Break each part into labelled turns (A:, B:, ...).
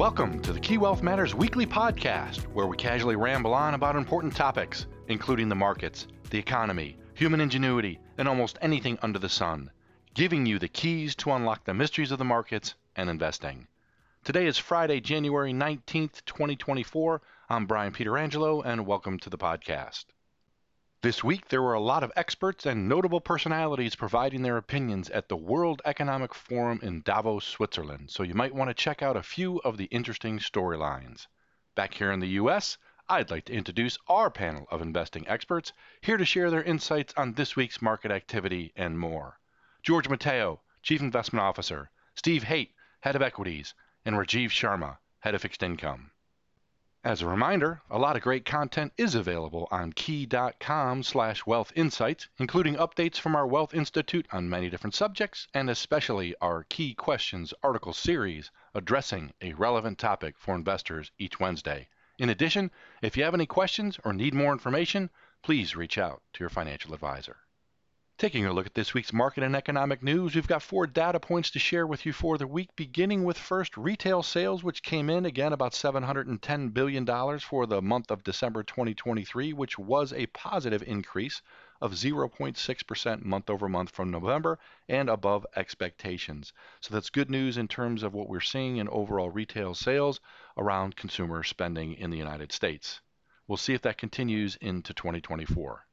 A: Welcome to the Key Wealth Matters weekly podcast, where we casually ramble on about important topics, including the markets, the economy, human ingenuity, and almost anything under the sun, giving you the keys to unlock the mysteries of the markets and investing. Today is Friday, January 19th, 2024. I'm Brian Pietrangelo, and welcome to the podcast. This week, there were a lot of experts and notable personalities providing their opinions at the World Economic Forum in Davos, Switzerland, so you might want to check out a few of the interesting storylines. Back here in the U.S., I'd like to introduce our panel of investing experts here to share their insights on this week's market activity and more. George Mateyo, Chief Investment Officer, Steve Hoedt, Head of Equities, and Rajeev Sharma, Head of Fixed Income. As a reminder, a lot of great content is available on key.com slash wealth insights, including updates from our Wealth Institute on many different subjects, and especially our Key Questions article series addressing a relevant topic for investors each Wednesday. In addition, if you have any questions or need more information, please reach out to your financial advisor. Taking a look at this week's market and economic news, we've got four data points to share with you for the week, beginning with first retail sales, which came in again about $710 billion for the month of December 2023, which was a positive increase of 0.6% month over month from November and above expectations. So that's good news in terms of what we're seeing in overall retail sales around consumer spending in the United States. We'll see if that continues into 2024.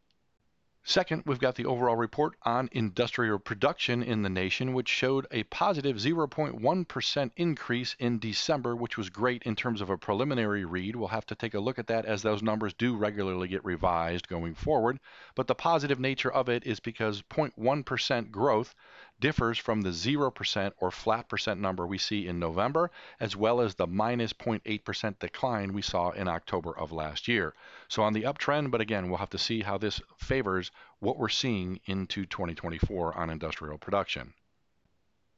A: Second, we've got the overall report on industrial production in the nation, which showed a positive 0.1 increase in December, which was great in terms of a preliminary read. We'll have to take a look at that as those numbers do regularly get revised going forward. But the positive nature of it is because 0.1% growth differs from the 0% or flat percent number we see in November, as well as the minus 0.8% decline we saw in October of last year. So on the uptrend, but again, we'll have to see how this favors what we're seeing into 2024 on industrial production.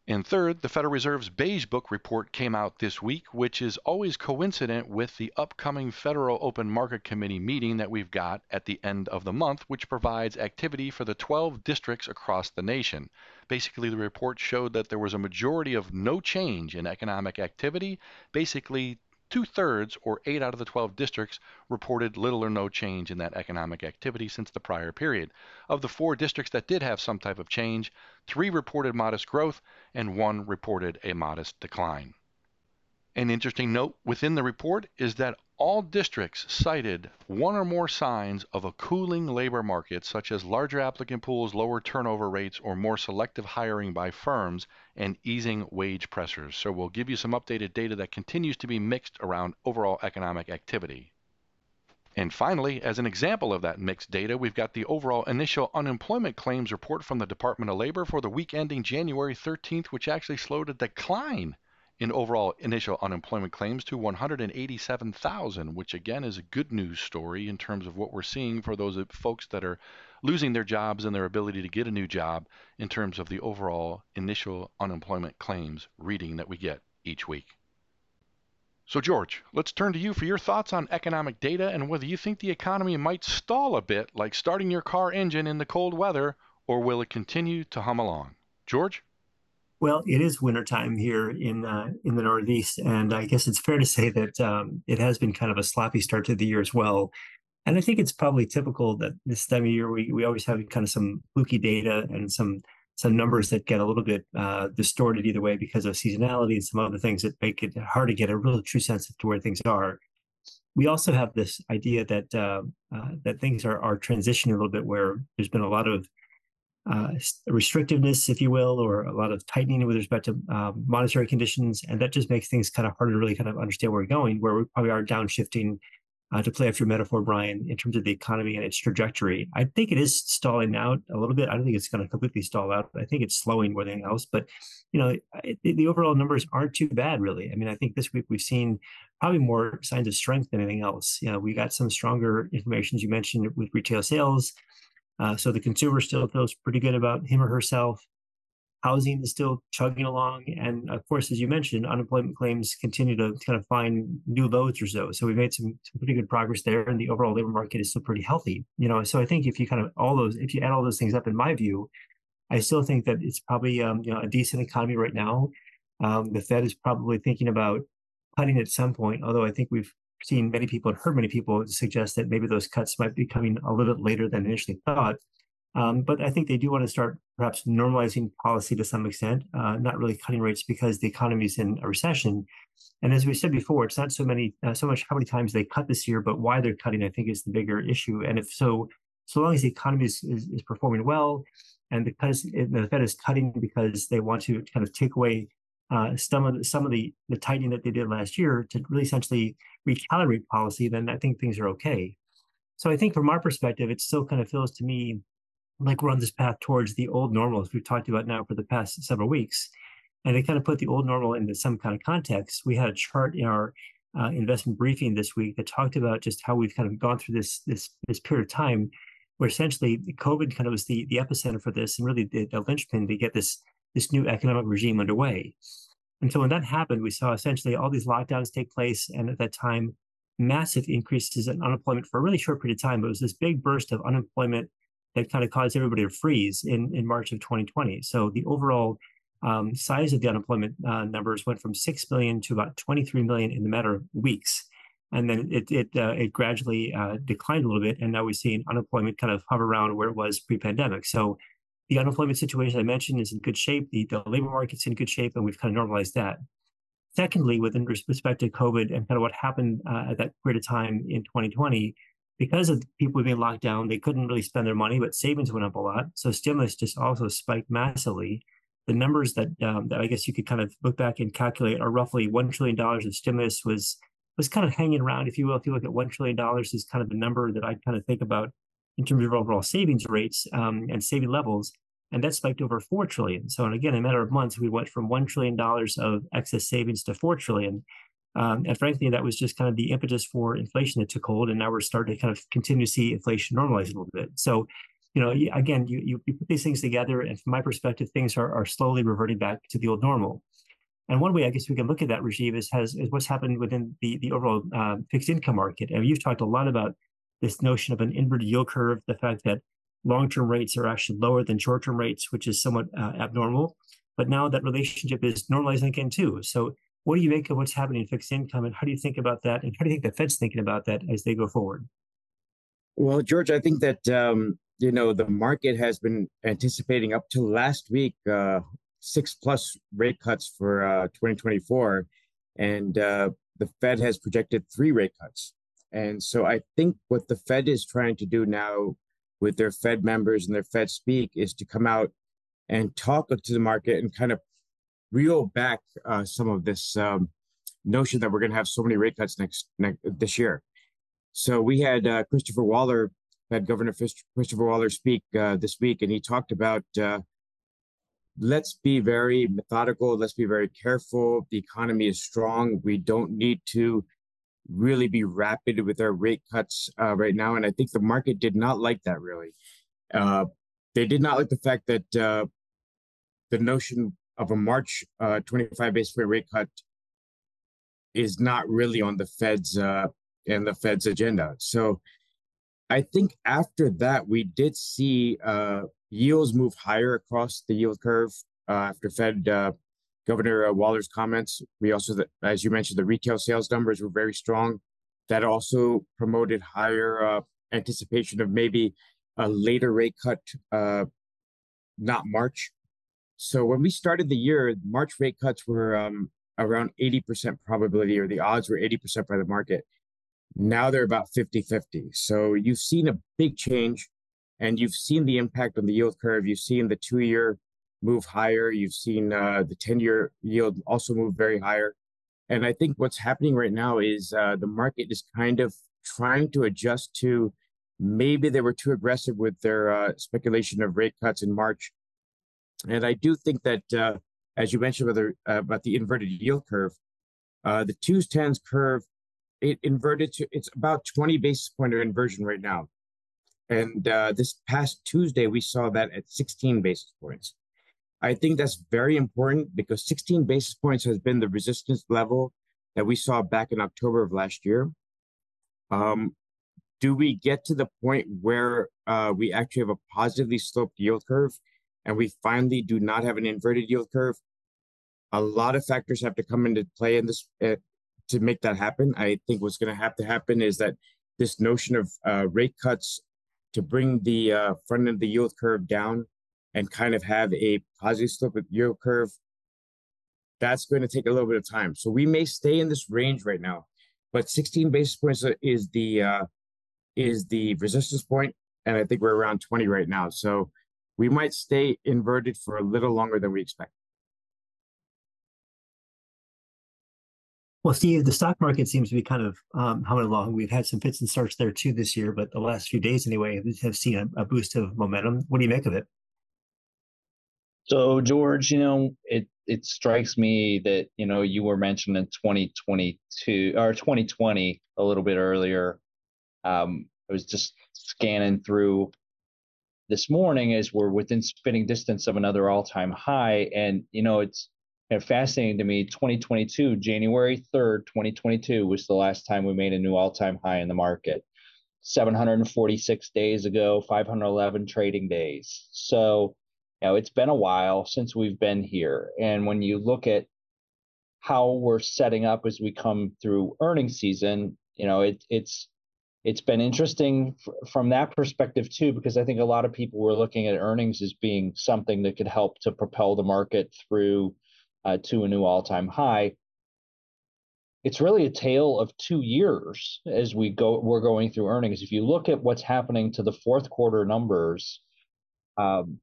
A: And third, the Federal Reserve's Beige Book report came out this week, which is always coincident with the upcoming Federal Open Market Committee meeting that we've got at the end of the month, which provides activity for the 12 districts across the nation. Basically, the report showed that there was a majority of no change in economic activity, basically Two thirds, or 8 out of the 12 districts, reported little or no change in that economic activity since the prior period. Of the four districts that did have some type of change, three reported modest growth and one reported a modest decline. An interesting note within the report is that all districts cited one or more signs of a cooling labor market, such as larger applicant pools, lower turnover rates, or more selective hiring by firms, and easing wage pressures. So we'll give you some updated data that continues to be mixed around overall economic activity. And finally, as an example of that mixed data, we've got the overall initial unemployment claims report from the Department of Labor for the week ending January 13th, which actually slowed a decline in overall initial unemployment claims to 187,000, which again is a good news story in terms of what we're seeing for those folks that are losing their jobs and their ability to get a new job in terms of the overall initial unemployment claims reading that we get each week. So, George, let's turn to you for your thoughts on economic data and whether you think the economy might stall a bit like starting your car engine in the cold weather, or will it continue to hum along? George?
B: Well, it is wintertime here in uh, in the Northeast, and I guess it's fair to say that um, it has been kind of a sloppy start to the year as well. And I think it's probably typical that this time of year we, we always have kind of some fluky data and some some numbers that get a little bit uh, distorted either way because of seasonality and some other things that make it hard to get a real true sense of where things are. We also have this idea that uh, uh that things are are transitioning a little bit, where there's been a lot of uh, restrictiveness, if you will, or a lot of tightening with respect to uh, monetary conditions, and that just makes things kind of harder to really kind of understand where we're going. Where we probably are downshifting, uh, to play off your metaphor, Brian, in terms of the economy and its trajectory. I think it is stalling out a little bit. I don't think it's going to completely stall out. I think it's slowing more than anything else. But you know, it, the overall numbers aren't too bad, really. I mean, I think this week we've seen probably more signs of strength than anything else. You know, we got some stronger information, as you mentioned, with retail sales. Uh, so the consumer still feels pretty good about him or herself. Housing is still chugging along, and of course, as you mentioned, unemployment claims continue to kind of find new lows or so. So we've made some, some pretty good progress there, and the overall labor market is still pretty healthy. You know, so I think if you kind of all those, if you add all those things up, in my view, I still think that it's probably um, you know a decent economy right now. Um, the Fed is probably thinking about cutting at some point, although I think we've seen many people and heard many people suggest that maybe those cuts might be coming a little bit later than initially thought. Um, but I think they do want to start perhaps normalizing policy to some extent, uh, not really cutting rates because the economy is in a recession. And as we said before, it's not so many, uh, so much how many times they cut this year, but why they're cutting, I think, is the bigger issue. And if so, so long as the economy is, is, is performing well, and because the Fed is cutting because they want to kind of take away uh, some of the, some of the the tightening that they did last year to really essentially recalibrate policy, then I think things are okay. So I think from our perspective, it still kind of feels to me like we're on this path towards the old normal, as we've talked about now for the past several weeks. And to kind of put the old normal into some kind of context, we had a chart in our uh, investment briefing this week that talked about just how we've kind of gone through this this this period of time where essentially COVID kind of was the the epicenter for this and really the, the linchpin to get this this new economic regime underway. And so when that happened, we saw essentially all these lockdowns take place, and at that time, massive increases in unemployment for a really short period of time. But it was this big burst of unemployment that kind of caused everybody to freeze in, in March of 2020. So the overall um, size of the unemployment uh, numbers went from 6 million to about 23 million in a matter of weeks. And then it it, uh, it gradually uh, declined a little bit, and now we're seeing unemployment kind of hover around where it was pre-pandemic. So the unemployment situation I mentioned is in good shape. The, the labor market's in good shape, and we've kind of normalized that. Secondly, with respect to COVID and kind of what happened uh, at that period of time in 2020, because of people being locked down, they couldn't really spend their money, but savings went up a lot. So stimulus just also spiked massively. The numbers that um, that I guess you could kind of look back and calculate are roughly one trillion dollars of stimulus was was kind of hanging around, if you will. If you look at one trillion dollars, is kind of the number that I kind of think about in terms of overall savings rates um, and saving levels, and that spiked over four trillion. So, and again, in a matter of months, we went from one trillion dollars of excess savings to four trillion. Um, and frankly, that was just kind of the impetus for inflation that took hold. And now we're starting to kind of continue to see inflation normalize a little bit. So, you know, again, you, you, put these things together, and from my perspective, things are, are slowly reverting back to the old normal. And one way I guess we can look at that, Rajeev, is has is what's happened within the the overall uh, fixed income market. And you've talked a lot about this notion of an inverted yield curve, the fact that long-term rates are actually lower than short-term rates, which is somewhat uh, abnormal. But now that relationship is normalizing again too. So what do you make of what's happening in fixed income, and how do you think about that, and how do you think the Fed's thinking about that as they go forward?
C: Well, George, I think that um, you know the market has been anticipating up to last week uh, six plus rate cuts for uh, 2024, and uh, the Fed has projected three rate cuts. And so I think what the Fed is trying to do now with their Fed members and their Fed speak is to come out and talk to the market and kind of reel back uh, some of this um, notion that we're going to have so many rate cuts next, next this year. So we had uh, Christopher Waller, had Governor Christopher Waller speak uh, this week, and he talked about uh, let's be very methodical, let's be very careful. The economy is strong. We don't need to really be rapid with our rate cuts uh, right now. And I think the market did not like that really. Uh, they did not like the fact that uh, the notion of a March uh, 25 base point rate cut is not really on the Fed's uh, and the Fed's agenda. So I think after that, we did see uh, yields move higher across the yield curve after Fed Governor uh, Waller's comments. We also, as you mentioned, the retail sales numbers were very strong. That also promoted higher uh, anticipation of maybe a later rate cut, uh, not March. So when we started the year, March rate cuts were um, around 80% probability, or the odds were 80% by the market. Now they're about 50 50. So you've seen a big change and you've seen the impact on the yield curve. You've seen the two year move higher. You've seen uh, the 10 year yield also move very higher. And I think what's happening right now is uh, the market is kind of trying to adjust to maybe they were too aggressive with their uh, speculation of rate cuts in March. And I do think that, uh, as you mentioned about the, uh, about the inverted yield curve, uh, the twos tens curve, it inverted to it's about 20 basis point of inversion right now. And this past Tuesday, we saw that at 16 basis points. I think that's very important because 16 basis points has been the resistance level that we saw back in October of last year. Um, do we get to the point where uh, we actually have a positively sloped yield curve and we finally do not have an inverted yield curve? A lot of factors have to come into play in this uh, to make that happen. I think what's going to have to happen is that this notion of uh, rate cuts to bring the uh, front end of the yield curve down and kind of have a positive slope of yield curve, that's going to take a little bit of time. So we may stay in this range right now, but 16 basis points is the uh, is the resistance point, and I think we're around 20 right now. So we might stay inverted for a little longer than we expect.
B: Well, Steve, the stock market seems to be kind of um, humming along. We've had some fits and starts there too this year, but the last few days anyway have seen a, a boost of momentum. What do you make of it?
D: So, George, you know, it it strikes me that you know you were mentioning 2022 or 2020 a little bit earlier. Um, I was just scanning through this morning as we're within spinning distance of another all-time high, and you know it's fascinating to me. 2022, January 3rd, 2022 was the last time we made a new all-time high in the market. 746 days ago, 511 trading days. So you know, it's been a while since we've been here. And when you look at how we're setting up as we come through earnings season, you know, it, it's it's been interesting f- from that perspective too, because I think a lot of people were looking at earnings as being something that could help to propel the market through uh, to a new all-time high. It's really a tale of two years as we go. We're going through earnings. If you look at what's happening to the fourth quarter numbers, um,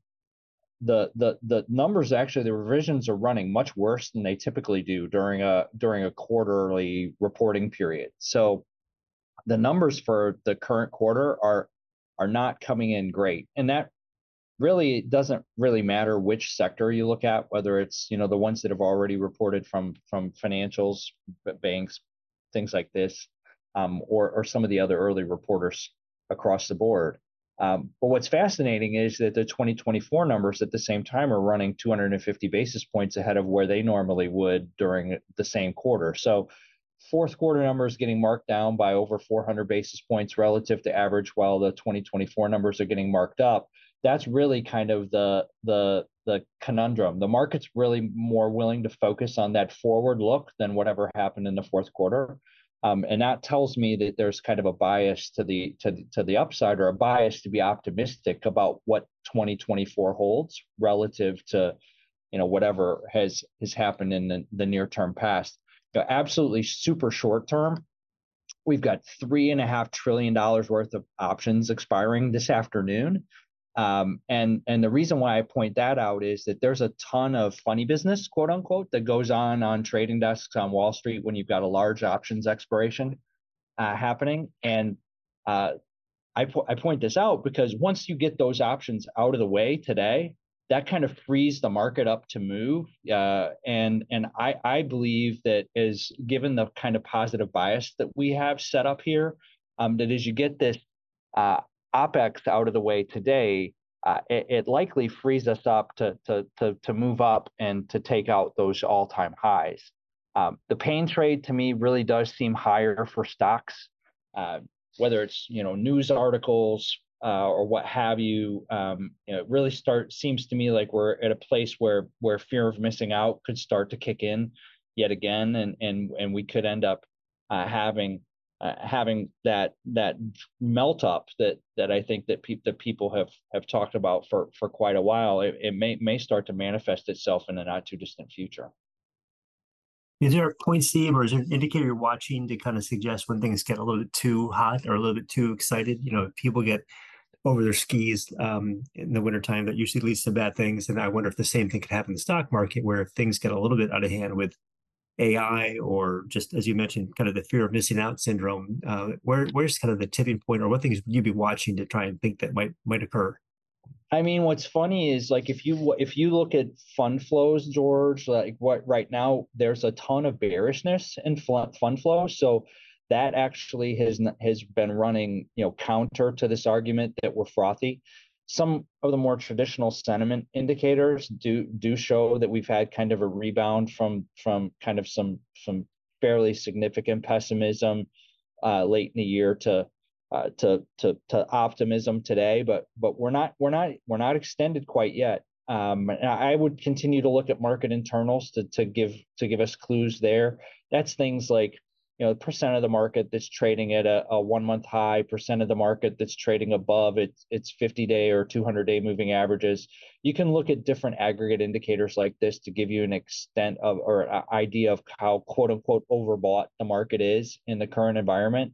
D: the the the numbers actually the revisions are running much worse than they typically do during a during a quarterly reporting period. So the numbers for the current quarter are are not coming in great, and that really doesn't really matter which sector you look at, whether it's you know the ones that have already reported from from financials, banks, things like this, um, or or some of the other early reporters across the board. Um, but what's fascinating is that the 2024 numbers at the same time are running 250 basis points ahead of where they normally would during the same quarter. So fourth quarter numbers getting marked down by over 400 basis points relative to average, while the 2024 numbers are getting marked up. That's really kind of the the the conundrum. The market's really more willing to focus on that forward look than whatever happened in the fourth quarter. Um, and that tells me that there's kind of a bias to the to, to the upside or a bias to be optimistic about what 2024 holds relative to you know whatever has has happened in the, the near term past. You know, absolutely super short term we've got three and a half trillion dollars worth of options expiring this afternoon um, and and the reason why I point that out is that there's a ton of funny business, quote unquote, that goes on on trading desks on Wall Street when you've got a large options expiration uh, happening. And uh, I po- I point this out because once you get those options out of the way today, that kind of frees the market up to move. Uh, and and I I believe that is given the kind of positive bias that we have set up here, um, that as you get this uh, OPEX out of the way today, uh, it, it, likely frees us up to, to, to, to move up and to take out those all-time highs. Um, the pain trade to me really does seem higher for stocks, uh, whether it's you know news articles uh, or what have you. Um, you know, it really start seems to me like we're at a place where where fear of missing out could start to kick in yet again, and and and we could end up uh, having uh, having that that melt up that that I think that, pe- that people have have talked about for for quite a while. It, it may may start to manifest itself in the not too distant future.
B: Is there a point, Steve, or is there an indicator you're watching to kind of suggest when things get a little bit too hot or a little bit too excited? You know, if people get over their skis um, in the wintertime, that usually leads to bad things. And I wonder if the same thing could happen in the stock market, where if things get a little bit out of hand with AI or just as you mentioned, kind of the fear of missing out syndrome? Uh, where where's kind of the tipping point, or what things would you be watching to try and think that might might occur?
D: I mean, what's funny is like if you if you look at fund flows, George, like what right now there's a ton of bearishness in fund flows, so that actually has has been running you know counter to this argument that we're frothy some of the more traditional sentiment indicators do do show that we've had kind of a rebound from from kind of some some fairly significant pessimism uh, late in the year to uh, to to to optimism today, but but we're not we're not we're not extended quite yet. Um, I would continue to look at market internals to to give to give us clues there. That's things like you know percent of the market that's trading at a, a one month high percent of the market that's trading above its its 50 day or 200 day moving averages. You can look at different aggregate indicators like this to give you an extent of or an idea of how quote unquote overbought the market is in the current environment.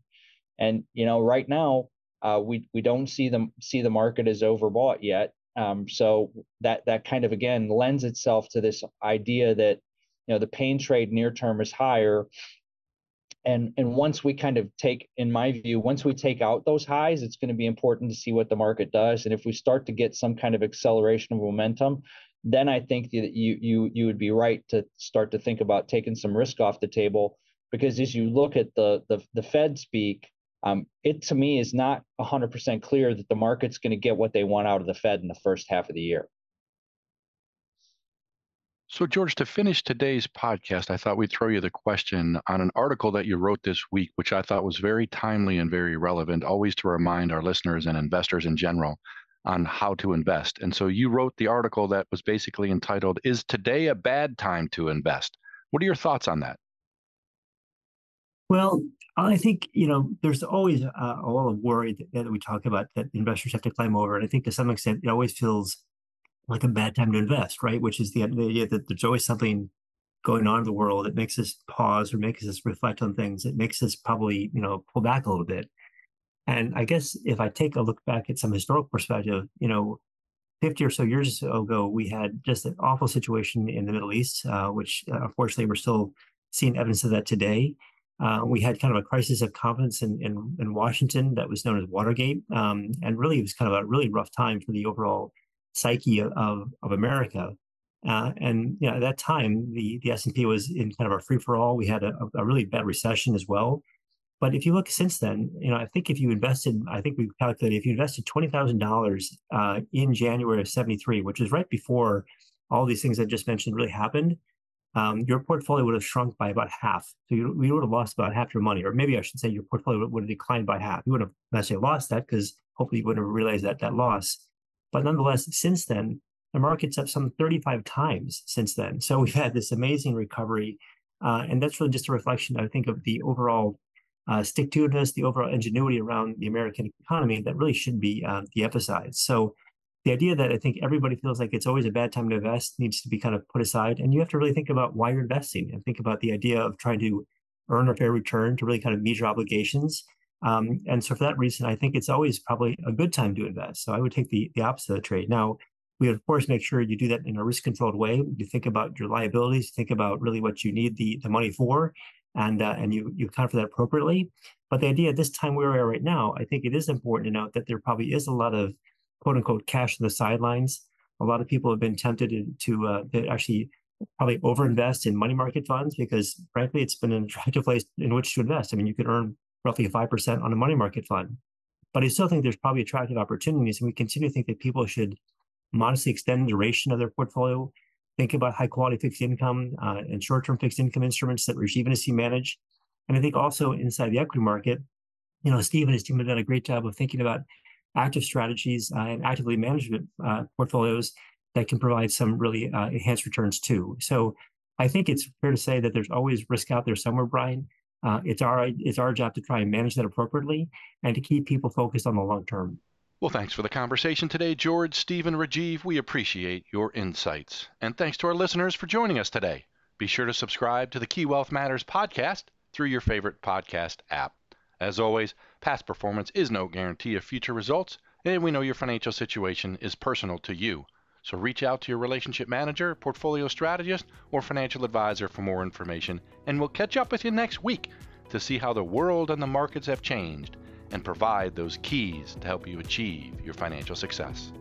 D: And you know right now uh, we we don't see them see the market as overbought yet. Um, so that that kind of again lends itself to this idea that you know the pain trade near term is higher and and once we kind of take in my view once we take out those highs it's going to be important to see what the market does. And if we start to get some kind of acceleration of momentum then i think that you you you would be right to start to think about taking some risk off the table. Because as you look at the the, the fed speak um, it to me is not 100% clear that the market's going to get what they want out of the fed in the first half of the year
A: so, George, to finish today's podcast, I thought we'd throw you the question on an article that you wrote this week, which I thought was very timely and very relevant, always to remind our listeners and investors in general on how to invest. And so you wrote the article that was basically entitled, Is Today a Bad Time to Invest? What are your thoughts on that?
B: Well, I think, you know, there's always a, lot of worry that, that we talk about that investors have to climb over. And I think to some extent, it always feels like a bad time to invest, right? Which is the, the idea that there's always something going on in the world that makes us pause or makes us reflect on things. It makes us probably, you know, pull back a little bit. And I guess if I take a look back at some historical perspective, you know, 50 or so years ago, we had just an awful situation in the Middle East, uh, which uh, unfortunately we're still seeing evidence of that today. Uh, we had kind of a crisis of confidence in, in, in Washington that was known as Watergate. Um, and really, it was kind of a really rough time for the overall psyche of, of America. Uh, and you know, at that time, the, the S&P was in kind of a free-for-all. We had a, a, really bad recession as well. But if you look since then, you know, I think if you invested, I think we calculated if you invested twenty thousand uh, dollars in January of '73, which was right before all these things I just mentioned really happened, um, your portfolio would have shrunk by about half. So you, you would have lost about half your money, or maybe I should say your portfolio would have declined by half. You would have necessarily lost that because hopefully you wouldn't have realized that that loss. But nonetheless, since then, the market's up some 35 times since then. So we've had this amazing recovery. Uh, and that's really just a reflection, I think, of the overall uh, stick to itiveness, the overall ingenuity around the American economy that really should be uh, de-emphasized. So the idea that I think everybody feels like it's always a bad time to invest needs to be kind of put aside. And you have to really think about why you're investing and think about the idea of trying to earn a fair return to really kind of meet your obligations um, and so for that reason, I think it's always probably a good time to invest. So I would take the, the opposite of the trade. Now, we of course make sure you do that in a risk controlled way. You think about your liabilities, think about really what you need the, the money for, and uh, and you you account for that appropriately. But the idea at this time where we are right now, I think it is important to note that there probably is a lot of quote unquote cash on the sidelines. A lot of people have been tempted to, to, uh, to actually probably overinvest in money market funds because frankly it's been an attractive place in which to invest. I mean, you could earn roughly 5% on a money market fund. But I still think there's probably attractive opportunities. And we continue to think that people should modestly extend the duration of their portfolio, think about high quality fixed income uh, and short term fixed income instruments that Rajeev and his team manage. And I think also inside the equity market, you know, Steve and his team have done a great job of thinking about active strategies uh, and actively managed uh, portfolios that can provide some really uh, enhanced returns too. So I think it's fair to say that there's always risk out there somewhere, Brian. Uh, it's our it's our job to try and manage that appropriately and to keep people focused on the long term.
A: Well, thanks for the conversation today, George, Stephen, Rajeev. We appreciate your insights. And thanks to our listeners for joining us today. Be sure to subscribe to the Key Wealth Matters podcast through your favorite podcast app. As always, past performance is no guarantee of future results, and we know your financial situation is personal to you. So reach out to your relationship manager, portfolio strategist, or financial advisor for more information, and we'll catch up with you next week to see how the world and the markets have changed and provide those keys to help you achieve your financial success.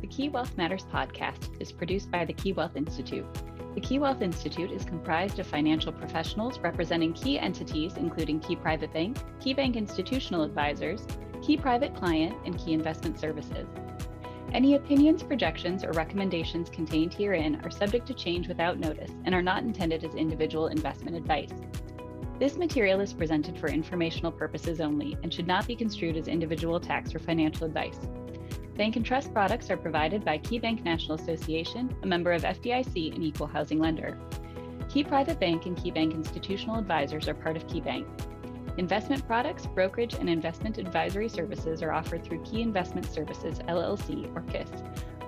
E: The Key Wealth Matters podcast is produced by the Key Wealth Institute. The Key Wealth Institute is comprised of financial professionals representing key entities including Key Private Bank, Key Bank Institutional Advisors, Key Private Client, and Key Investment Services. Any opinions, projections, or recommendations contained herein are subject to change without notice and are not intended as individual investment advice. This material is presented for informational purposes only and should not be construed as individual tax or financial advice. Bank and trust products are provided by KeyBank National Association, a member of FDIC and equal housing lender. Key Private Bank and KeyBank Institutional Advisors are part of KeyBank. Investment products, brokerage, and investment advisory services are offered through Key Investment Services LLC or KISS,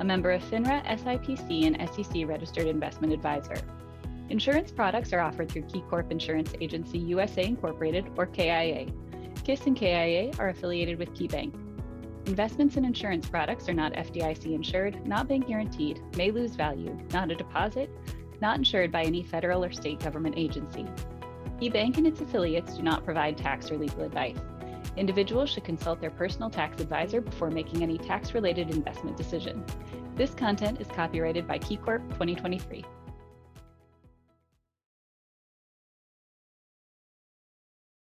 E: a member of FINRA, SIPC, and SEC registered investment advisor. Insurance products are offered through KeyCorp Insurance Agency USA Incorporated or KIA. KISS and KIA are affiliated with KeyBank. Investments in insurance products are not FDIC insured, not bank guaranteed, may lose value, not a deposit, not insured by any federal or state government agency. KeyBank and its affiliates do not provide tax or legal advice. Individuals should consult their personal tax advisor before making any tax related investment decision. This content is copyrighted by KeyCorp 2023.